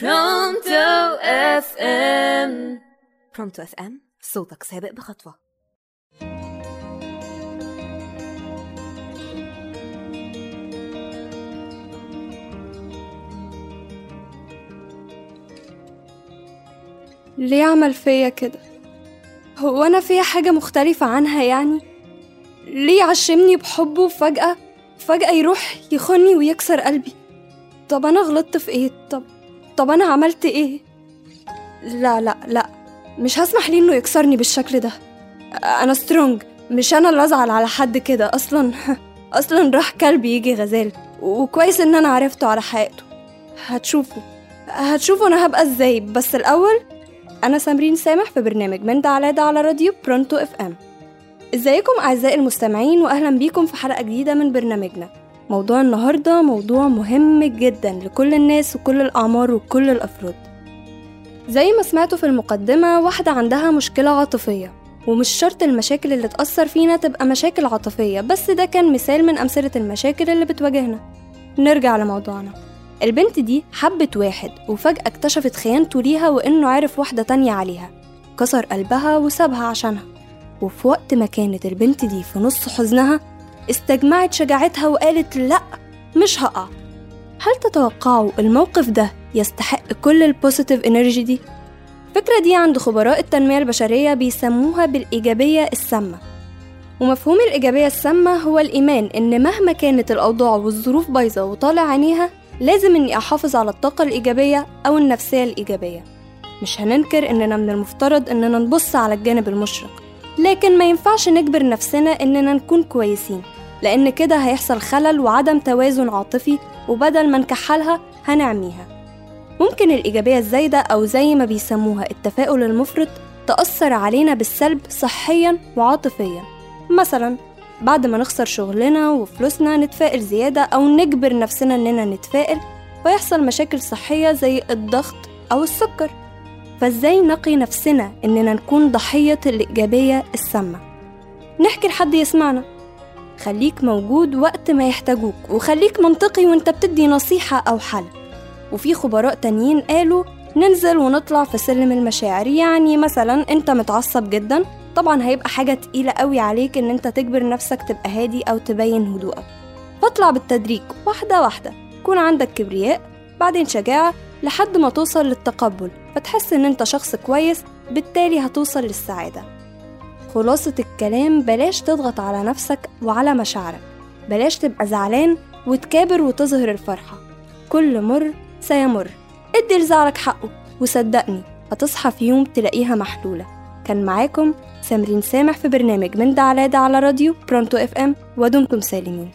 برونتو FM برونتو FM صوتك سابق بخطوة. ليه عمل فيا كده؟ هو أنا فيا حاجة مختلفة عنها يعني؟ ليه يعشمني بحبه وفجأة فجأة يروح يخوني ويكسر قلبي؟ طب أنا غلطت في إيه؟ طب طب أنا عملت إيه؟ لا لا لا مش هسمح ليه إنه يكسرني بالشكل ده. أنا strong مش أنا اللي أزعل على حد كده. أصلا أصلا راح كلبي يجي غزال وكويس إن أنا عرفته على حقيقته. هتشوفوا هتشوفوا أنا هبقى إزاي. بس الأول أنا سمرين سامح في برنامج من ده على ده على راديو برونتو FM. إزيكم أعزائي المستمعين واهلا بيكم في حلقة جديدة من برنامجنا. موضوع النهارده موضوع مهم جدا لكل الناس وكل الأعمار وكل الأفراد. زي ما سمعتوا في المقدمة واحدة عندها مشكلة عاطفية ومش شرط المشاكل اللي تأثر فينا تبقى مشاكل عاطفية بس ده كان مثال من أمثلة المشاكل اللي بتواجهنا. نرجع لموضوعنا. البنت دي حبت واحد وفجأة اكتشفت خيانته ليها وإنه عرف واحدة تانية عليها. كسر قلبها وسابها عشانها. وفي وقت ما كانت البنت دي في نص حزنها استجمعت شجاعتها وقالت لأ مش هقع. هل تتوقعوا الموقف ده يستحق كل ال positive energy دي؟ الفكرة دي عند خبراء التنمية البشرية بيسموها بالإيجابية السامة. ومفهوم الإيجابية السامة هو الإيمان إن مهما كانت الأوضاع والظروف بايظة وطالع عينيها لازم إني أحافظ على الطاقة الإيجابية أو النفسية الإيجابية. مش هننكر إننا من المفترض إننا نبص على الجانب المشرق لكن ما ينفعش نجبر نفسنا إننا نكون كويسين. لأن كده هيحصل خلل وعدم توازن عاطفي وبدل ما نكحلها هنعميها. ممكن الإيجابية الزايدة أو زي ما بيسموها التفاؤل المفرط تأثر علينا بالسلب صحيا وعاطفيا. مثلا بعد ما نخسر شغلنا وفلوسنا نتفائل زيادة أو نجبر نفسنا إننا نتفائل ويحصل مشاكل صحية زي الضغط أو السكر. فإزاي نقي نفسنا إننا نكون ضحية الإيجابية السامة؟ نحكي لحد يسمعنا. خليك موجود وقت ما يحتاجوك وخليك منطقي وانت بتدي نصيحة أو حل. وفي خبراء تانيين قالوا ننزل ونطلع في سلم المشاعر. يعني مثلا أنت متعصب جدا طبعا هيبقى حاجة تقيلة قوي عليك إن أنت تجبر نفسك تبقى هادي أو تبين هدوءك. فاطلع بالتدريج واحدة واحدة. يكون عندك كبرياء بعدين شجاعة لحد ما توصل للتقبل. فتحس إن أنت شخص كويس بالتالي هتوصل للسعادة. خلاصة الكلام بلاش تضغط على نفسك وعلى مشاعرك. بلاش تبقى زعلان وتكابر وتظهر الفرحة. كل مر سيمر. ادي لزعلك حقه وصدقني هتصحى في يوم تلاقيها محلولة. كان معاكم سمرين سامح في برنامج من ده على راديو برونتو FM ودمتم سالمين.